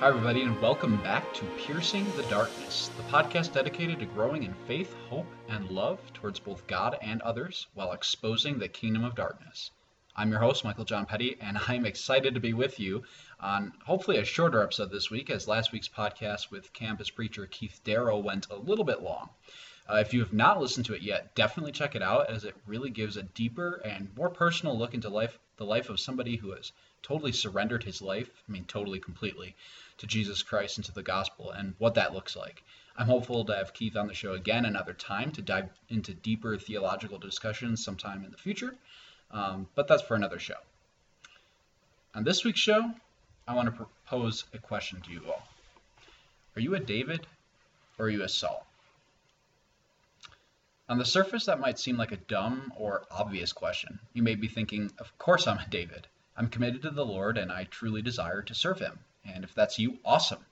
Hi, everybody, and welcome back to Piercing the Darkness, the podcast dedicated to growing in faith, hope, and love towards both God and others while exposing the kingdom of darkness. I'm your host, Michael John Petty, and I'm excited to be with you on hopefully a shorter episode this week, as last week's podcast with campus preacher Keith Darrow went a little bit long. Uh, if you have not listened to it yet, definitely check it out, as it really gives a deeper and more personal look into life, the life of somebody who has totally surrendered his life, I mean, totally, completely, to Jesus Christ and to the gospel and what that looks like. I'm hopeful to have Keith on the show again another time to dive into deeper theological discussions sometime in the future, um, but that's for another show. On this week's show, I want to propose a question to you all Are you a David or are you a Saul? On the surface, that might seem like a dumb or obvious question. You may be thinking, Of course I'm a David. I'm committed to the Lord and I truly desire to serve Him. And if that's you, awesome.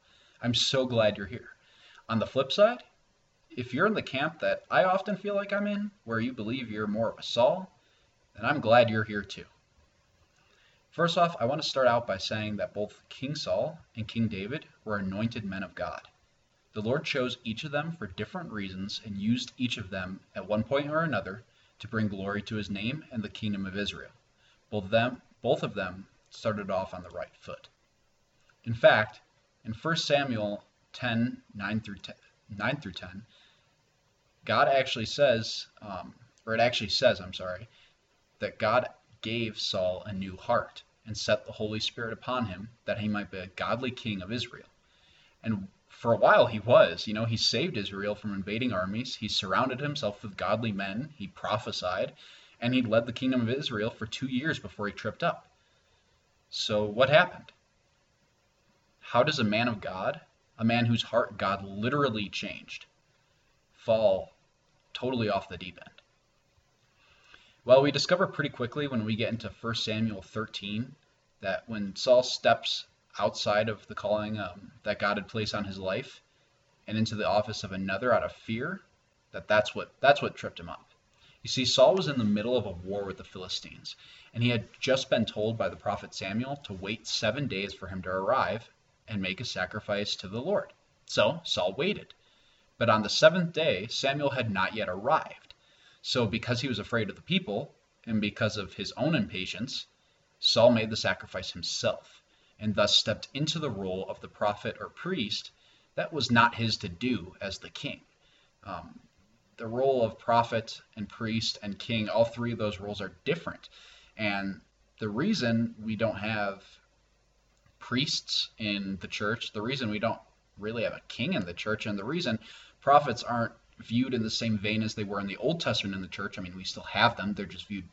I'm so glad you're here. On the flip side, if you're in the camp that I often feel like I'm in, where you believe you're more of a Saul, then I'm glad you're here too. First off, I want to start out by saying that both King Saul and King David were anointed men of God. The Lord chose each of them for different reasons and used each of them at one point or another to bring glory to his name and the kingdom of Israel. Both of them, both of them started off on the right foot. In fact, in 1 Samuel 10 9 through 10, 9 through 10, God actually says, um, or it actually says, I'm sorry, that God gave Saul a new heart and set the Holy Spirit upon him that he might be a godly king of Israel. And for a while he was, you know, he saved Israel from invading armies, he surrounded himself with godly men, he prophesied, and he led the kingdom of Israel for two years before he tripped up. So what happened? How does a man of God, a man whose heart God literally changed, fall totally off the deep end? Well, we discover pretty quickly when we get into 1 Samuel 13 that when Saul steps outside of the calling um, that God had placed on his life and into the office of another out of fear, that that's what that's what tripped him up. You see, Saul was in the middle of a war with the Philistines, and he had just been told by the prophet Samuel to wait seven days for him to arrive and make a sacrifice to the Lord. So Saul waited. But on the seventh day, Samuel had not yet arrived. So, because he was afraid of the people, and because of his own impatience, Saul made the sacrifice himself, and thus stepped into the role of the prophet or priest that was not his to do as the king. Um, the role of prophet and priest and king, all three of those roles are different. And the reason we don't have priests in the church, the reason we don't really have a king in the church, and the reason prophets aren't viewed in the same vein as they were in the Old Testament in the church, I mean, we still have them, they're just viewed,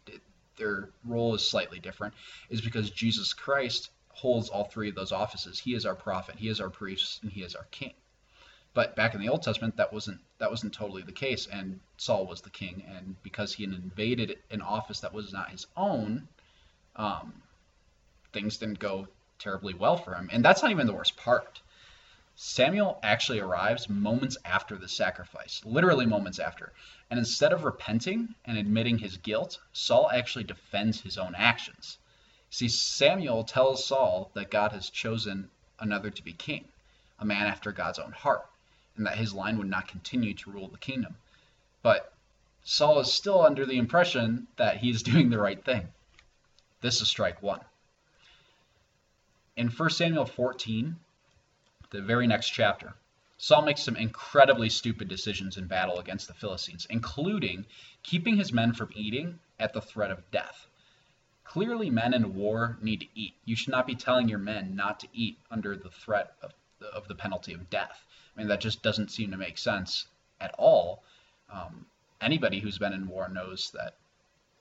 their role is slightly different, is because Jesus Christ holds all three of those offices. He is our prophet, he is our priest, and he is our king. But back in the Old Testament, that wasn't that wasn't totally the case, and Saul was the king, and because he invaded an office that was not his own, um, things didn't go terribly well for him. And that's not even the worst part. Samuel actually arrives moments after the sacrifice, literally moments after. And instead of repenting and admitting his guilt, Saul actually defends his own actions. See, Samuel tells Saul that God has chosen another to be king, a man after God's own heart, and that his line would not continue to rule the kingdom. But Saul is still under the impression that he is doing the right thing. This is strike one in 1 Samuel 14, the very next chapter, Saul makes some incredibly stupid decisions in battle against the Philistines, including keeping his men from eating at the threat of death. Clearly, men in war need to eat. You should not be telling your men not to eat under the threat of of the penalty of death. I mean, that just doesn't seem to make sense at all. Um, anybody who's been in war knows that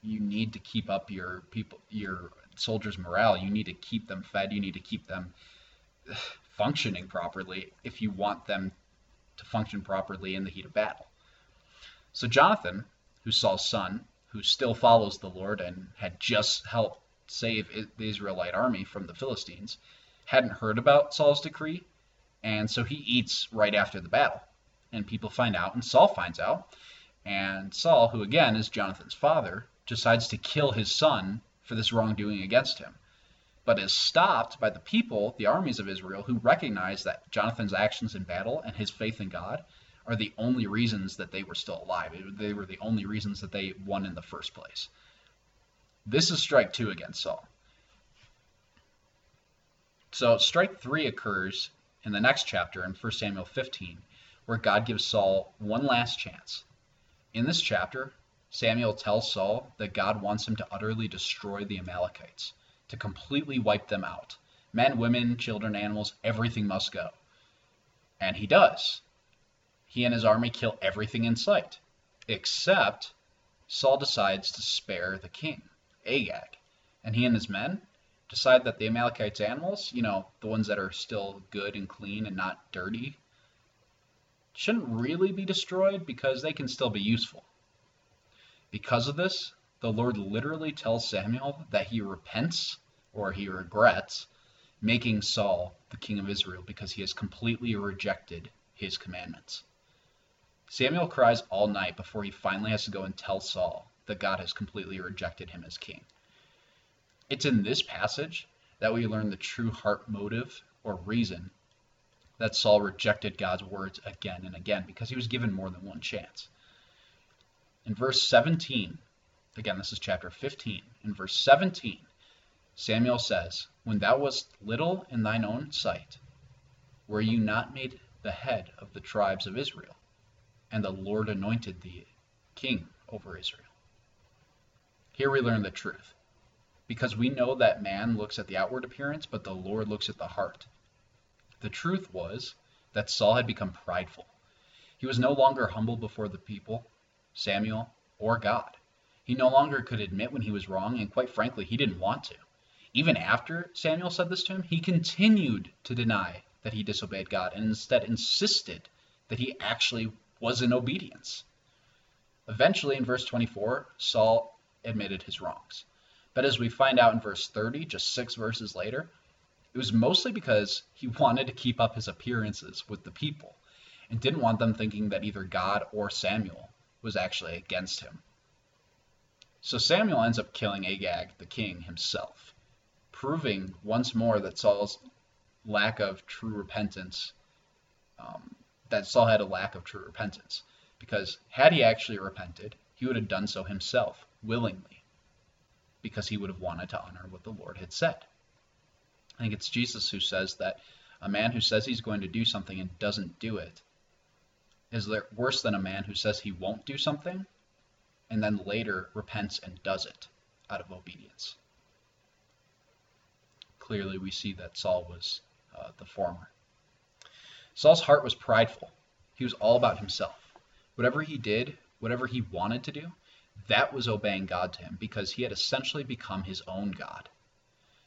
you need to keep up your people, your soldiers' morale. You need to keep them fed. You need to keep them functioning properly if you want them to function properly in the heat of battle. So Jonathan, who's Saul's son, who still follows the Lord and had just helped save the Israelite army from the Philistines, hadn't heard about Saul's decree, and so he eats right after the battle. And people find out, and Saul finds out, and Saul, who again is Jonathan's father, decides to kill his son for this wrongdoing against him. but is stopped by the people, the armies of Israel, who recognize that Jonathan's actions in battle and his faith in God are the only reasons that they were still alive. They were the only reasons that they won in the first place. This is strike two against Saul. So strike three occurs in the next chapter in 1 Samuel 15, where God gives Saul one last chance. In this chapter, Samuel tells Saul that God wants him to utterly destroy the Amalekites, to completely wipe them out. Men, women, children, animals, everything must go. And he does. He and his army kill everything in sight, except Saul decides to spare the king, Agag. And he and his men decide that the Amalekites' animals, you know, the ones that are still good and clean and not dirty, shouldn't really be destroyed because they can still be useful. Because of this, the Lord literally tells Samuel that he repents or he regrets making Saul the king of Israel because he has completely rejected his commandments. Samuel cries all night before he finally has to go and tell Saul that God has completely rejected him as king. It's in this passage that we learn the true heart motive or reason that Saul rejected God's words again and again because he was given more than one chance. In verse 17, again, this is chapter 15, in verse 17, Samuel says, When thou wast little in thine own sight, were you not made the head of the tribes of Israel? And the Lord anointed thee king over Israel. Here we learn the truth because we know that man looks at the outward appearance, but the Lord looks at the heart. The truth was that Saul had become prideful. He was no longer humble before the people, Samuel, or God. He no longer could admit when he was wrong, and quite frankly, he didn't want to. Even after Samuel said this to him, he continued to deny that he disobeyed God and instead insisted that he actually was in obedience. Eventually, in verse 24, Saul admitted his wrongs. But as we find out in verse 30, just six verses later, it was mostly because he wanted to keep up his appearances with the people and didn't want them thinking that either God or Samuel was actually against him. So Samuel ends up killing Agag, the king, himself, proving once more that Saul's lack of true repentance, um, that Saul had a lack of true repentance. Because had he actually repented, he would have done so himself, willingly because he would have wanted to honor what the Lord had said. I think it's Jesus who says that a man who says he's going to do something and doesn't do it is worse than a man who says he won't do something and then later repents and does it out of obedience. Clearly, we see that Saul was uh, the former. Saul's heart was prideful. He was all about himself. Whatever he did, whatever he wanted to do, that was obeying God to him because he had essentially become his own God.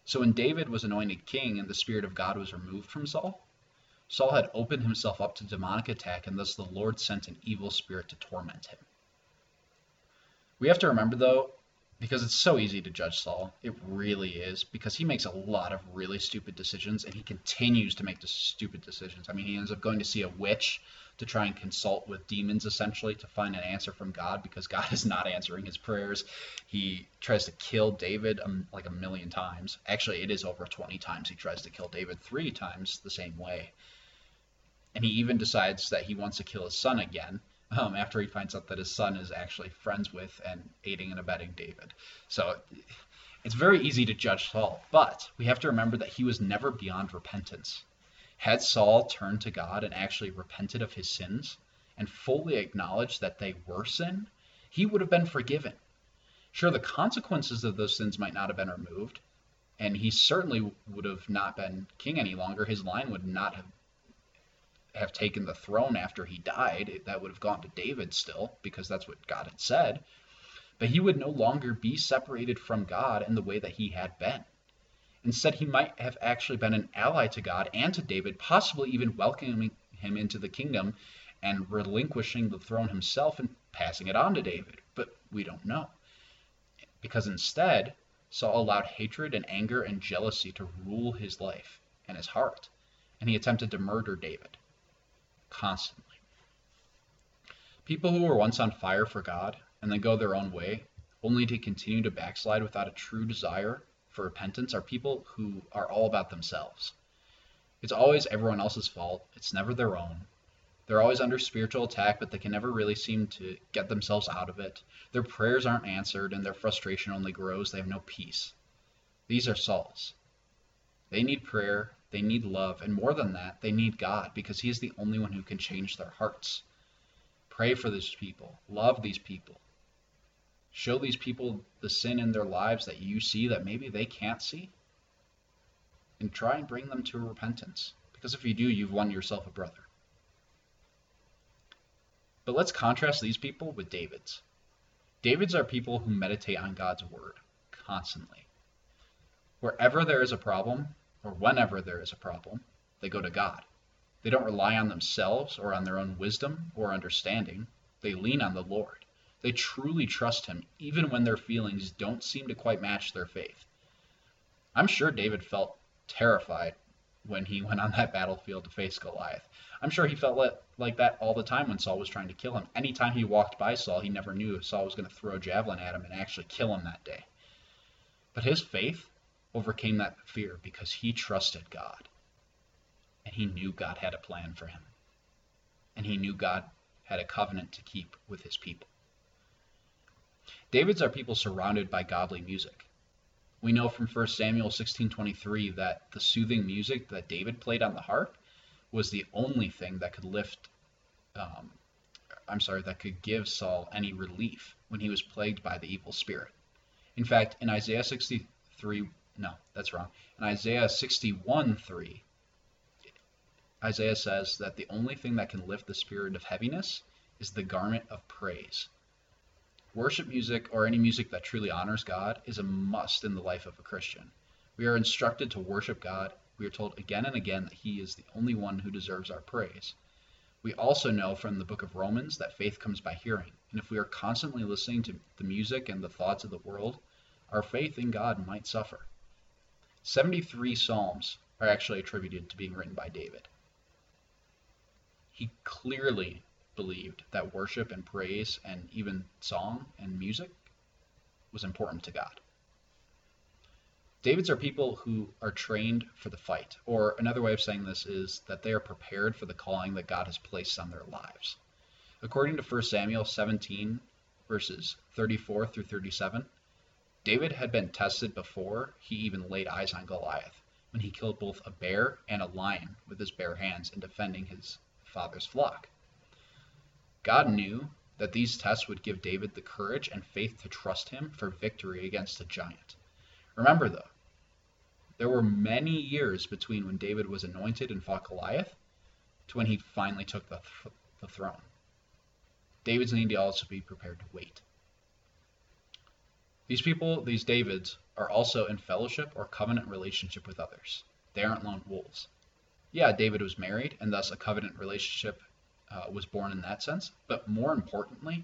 So when David was anointed king and the Spirit of God was removed from Saul, Saul had opened himself up to demonic attack, and thus the Lord sent an evil spirit to torment him. We have to remember, though, because it's so easy to judge Saul, it really is, because he makes a lot of really stupid decisions, and he continues to make the stupid decisions. I mean, he ends up going to see a witch to try and consult with demons essentially to find an answer from God because God is not answering his prayers. He tries to kill David um, like a million times. Actually, it is over 20 times he tries to kill David, three times the same way. And he even decides that he wants to kill his son again um, after he finds out that his son is actually friends with and aiding and abetting David. So it's very easy to judge Saul, but we have to remember that he was never beyond repentance. Had Saul turned to God and actually repented of his sins and fully acknowledged that they were sin, he would have been forgiven. Sure, the consequences of those sins might not have been removed, and he certainly would have not been king any longer. His line would not have have taken the throne after he died. That would have gone to David still, because that's what God had said. But he would no longer be separated from God in the way that he had been. Instead, he might have actually been an ally to God and to David, possibly even welcoming him into the kingdom and relinquishing the throne himself and passing it on to David. But we don't know. Because instead, Saul allowed hatred and anger and jealousy to rule his life and his heart, and he attempted to murder David constantly. People who were once on fire for God and then go their own way, only to continue to backslide without a true desire for repentance are people who are all about themselves. It's always everyone else's fault, it's never their own. They're always under spiritual attack, but they can never really seem to get themselves out of it. Their prayers aren't answered, and their frustration only grows. They have no peace. These are Saul's. They need prayer, they need love, and more than that, they need God because He is the only one who can change their hearts. Pray for these people, love these people. Show these people the sin in their lives that you see that maybe they can't see. And try and bring them to repentance. Because if you do, you've won yourself a brother. But let's contrast these people with David's. David's are people who meditate on God's word constantly. Wherever there is a problem, or whenever there is a problem, they go to God. They don't rely on themselves or on their own wisdom or understanding. They lean on the Lord. They truly trust Him, even when their feelings don't seem to quite match their faith. I'm sure David felt terrified when he went on that battlefield to face Goliath. I'm sure he felt like that all the time when Saul was trying to kill him. Anytime he walked by Saul, he never knew if Saul was going to throw a javelin at him and actually kill him that day. But his faith overcame that fear because he trusted God. And he knew God had a plan for him. And he knew God had a covenant to keep with his people. David's are people surrounded by godly music. We know from 1 Samuel 16:23 that the soothing music that David played on the harp was the only thing that could lift um, I'm sorry, that could give Saul any relief when he was plagued by the evil spirit. In fact, in Isaiah 63, no, that's wrong. In Isaiah 61 3, Isaiah says that the only thing that can lift the spirit of heaviness is the garment of praise. Worship music, or any music that truly honors God, is a must in the life of a Christian. We are instructed to worship God. We are told again and again that He is the only one who deserves our praise. We also know from the book of Romans that faith comes by hearing. And if we are constantly listening to the music and the thoughts of the world, our faith in God might suffer. 73 Psalms are actually attributed to being written by David. He clearly believed that worship and praise and even song and music was important to God. Davids are people who are trained for the fight, or another way of saying this is that they are prepared for the calling that God has placed on their lives. According to 1 Samuel 17, verses 34 through 37, David had been tested before he even laid eyes on Goliath, when he killed both a bear and a lion with his bare hands in defending his father's flock. God knew that these tests would give David the courage and faith to trust him for victory against the giant. Remember, though, there were many years between when David was anointed and fought Goliath to when he finally took the, th- the throne. David's need to also be prepared to wait. These people, these Davids, are also in fellowship or covenant relationship with others. They aren't lone wolves. Yeah, David was married, and thus a covenant relationship uh, was born in that sense. But more importantly,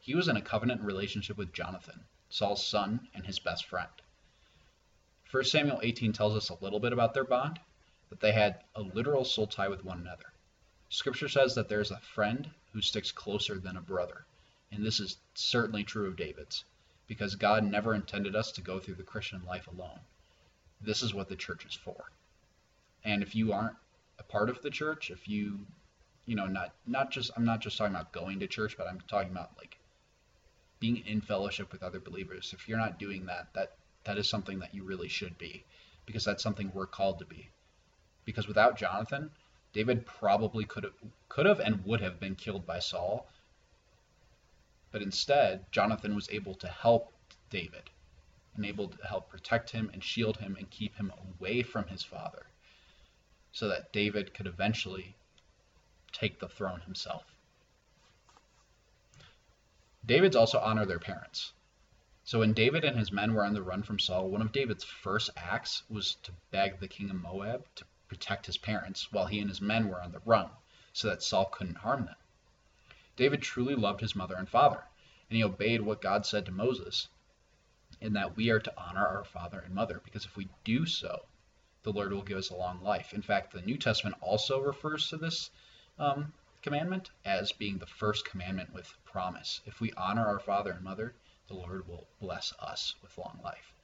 he was in a covenant relationship with Jonathan, Saul's son and his best friend. 1 Samuel 18 tells us a little bit about their bond, that they had a literal soul tie with one another. Scripture says that there's a friend who sticks closer than a brother, and this is certainly true of David's because God never intended us to go through the Christian life alone. This is what the church is for. And if you aren't a part of the church, if you, you know, not not just I'm not just talking about going to church, but I'm talking about like being in fellowship with other believers. If you're not doing that, that that is something that you really should be, because that's something we're called to be. Because without Jonathan, David probably could have could have and would have been killed by Saul but instead, Jonathan was able to help David and able to help protect him and shield him and keep him away from his father so that David could eventually take the throne himself. David's also honor their parents. So when David and his men were on the run from Saul, one of David's first acts was to beg the king of Moab to protect his parents while he and his men were on the run so that Saul couldn't harm them. David truly loved his mother and father, and he obeyed what God said to Moses, in that we are to honor our father and mother, because if we do so, the Lord will give us a long life. In fact, the New Testament also refers to this um, commandment as being the first commandment with promise. If we honor our father and mother, the Lord will bless us with long life.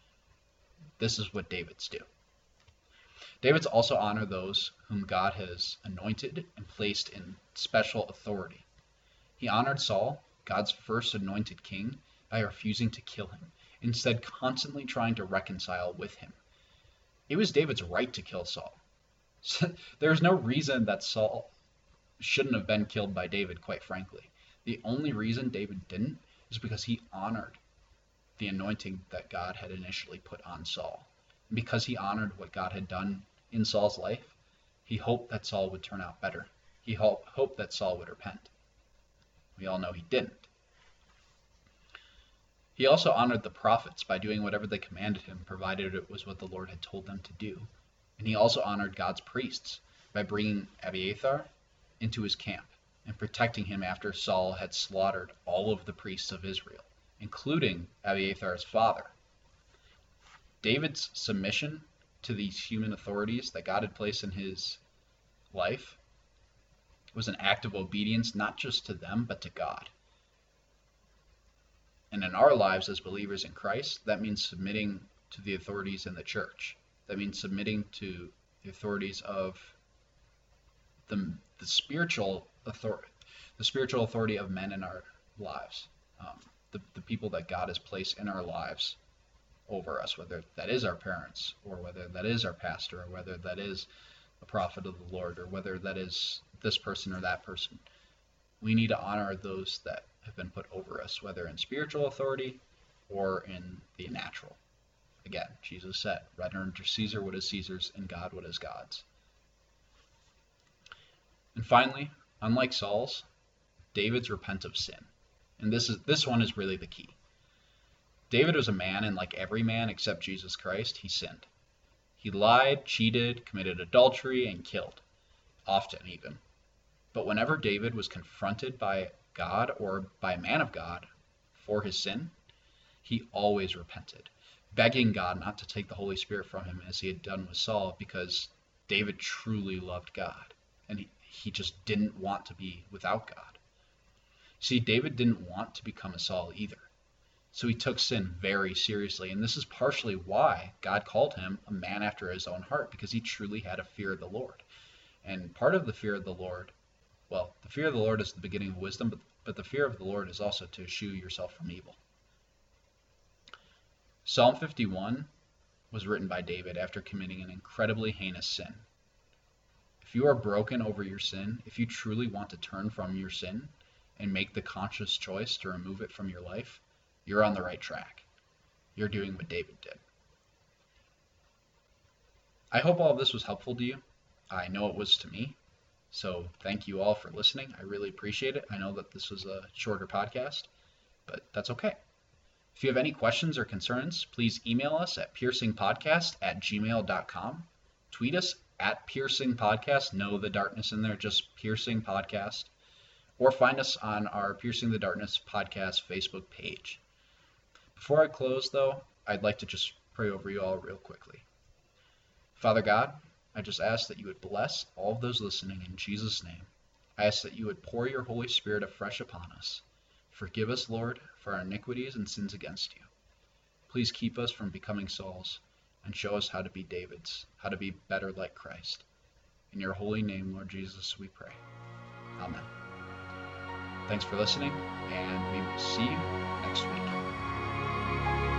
This is what David's do. David's also honor those whom God has anointed and placed in special authority. He honored Saul, God's first anointed king, by refusing to kill him, instead constantly trying to reconcile with him. It was David's right to kill Saul. There's no reason that Saul shouldn't have been killed by David, quite frankly. The only reason David didn't is because he honored the anointing that God had initially put on Saul. And because he honored what God had done in Saul's life, he hoped that Saul would turn out better. He hoped that Saul would repent. We all know he didn't. He also honored the prophets by doing whatever they commanded him, provided it was what the Lord had told them to do. And he also honored God's priests by bringing Abiathar into his camp and protecting him after Saul had slaughtered all of the priests of Israel, including Abiathar's father. David's submission to these human authorities that God had placed in his life was an act of obedience not just to them, but to God. And in our lives as believers in Christ, that means submitting to the authorities in the church. That means submitting to the authorities of the, the spiritual authority, the spiritual authority of men in our lives, um, the, the people that God has placed in our lives over us, whether that is our parents, or whether that is our pastor, or whether that is a prophet of the Lord, or whether that is this person or that person. We need to honor those that have been put over us, whether in spiritual authority or in the natural. Again, Jesus said, render unto Caesar what is Caesar's, and God what is God's. And finally, unlike Saul's, David's repent of sin. And this is this one is really the key. David was a man, and like every man except Jesus Christ, he sinned. He lied, cheated, committed adultery, and killed, often even. But whenever David was confronted by God or by a man of God for his sin, he always repented, begging God not to take the Holy Spirit from him as he had done with Saul, because David truly loved God, and he, he just didn't want to be without God. See, David didn't want to become a Saul either. So he took sin very seriously. And this is partially why God called him a man after his own heart, because he truly had a fear of the Lord. And part of the fear of the Lord, well, the fear of the Lord is the beginning of wisdom, but, but the fear of the Lord is also to eschew yourself from evil. Psalm 51 was written by David after committing an incredibly heinous sin. If you are broken over your sin, if you truly want to turn from your sin and make the conscious choice to remove it from your life, you're on the right track. You're doing what David did. I hope all of this was helpful to you. I know it was to me. So thank you all for listening. I really appreciate it. I know that this was a shorter podcast, but that's okay. If you have any questions or concerns, please email us at piercingpodcast at gmail.com. Tweet us at piercingpodcast. No the darkness in there, just piercing podcast. Or find us on our Piercing the Darkness podcast Facebook page. Before I close, though, I'd like to just pray over you all real quickly. Father God, I just ask that you would bless all of those listening in Jesus' name. I ask that you would pour your Holy Spirit afresh upon us. Forgive us, Lord, for our iniquities and sins against you. Please keep us from becoming Sauls and show us how to be Davids, how to be better like Christ. In your holy name, Lord Jesus, we pray. Amen. Thanks for listening, and we will see you next week.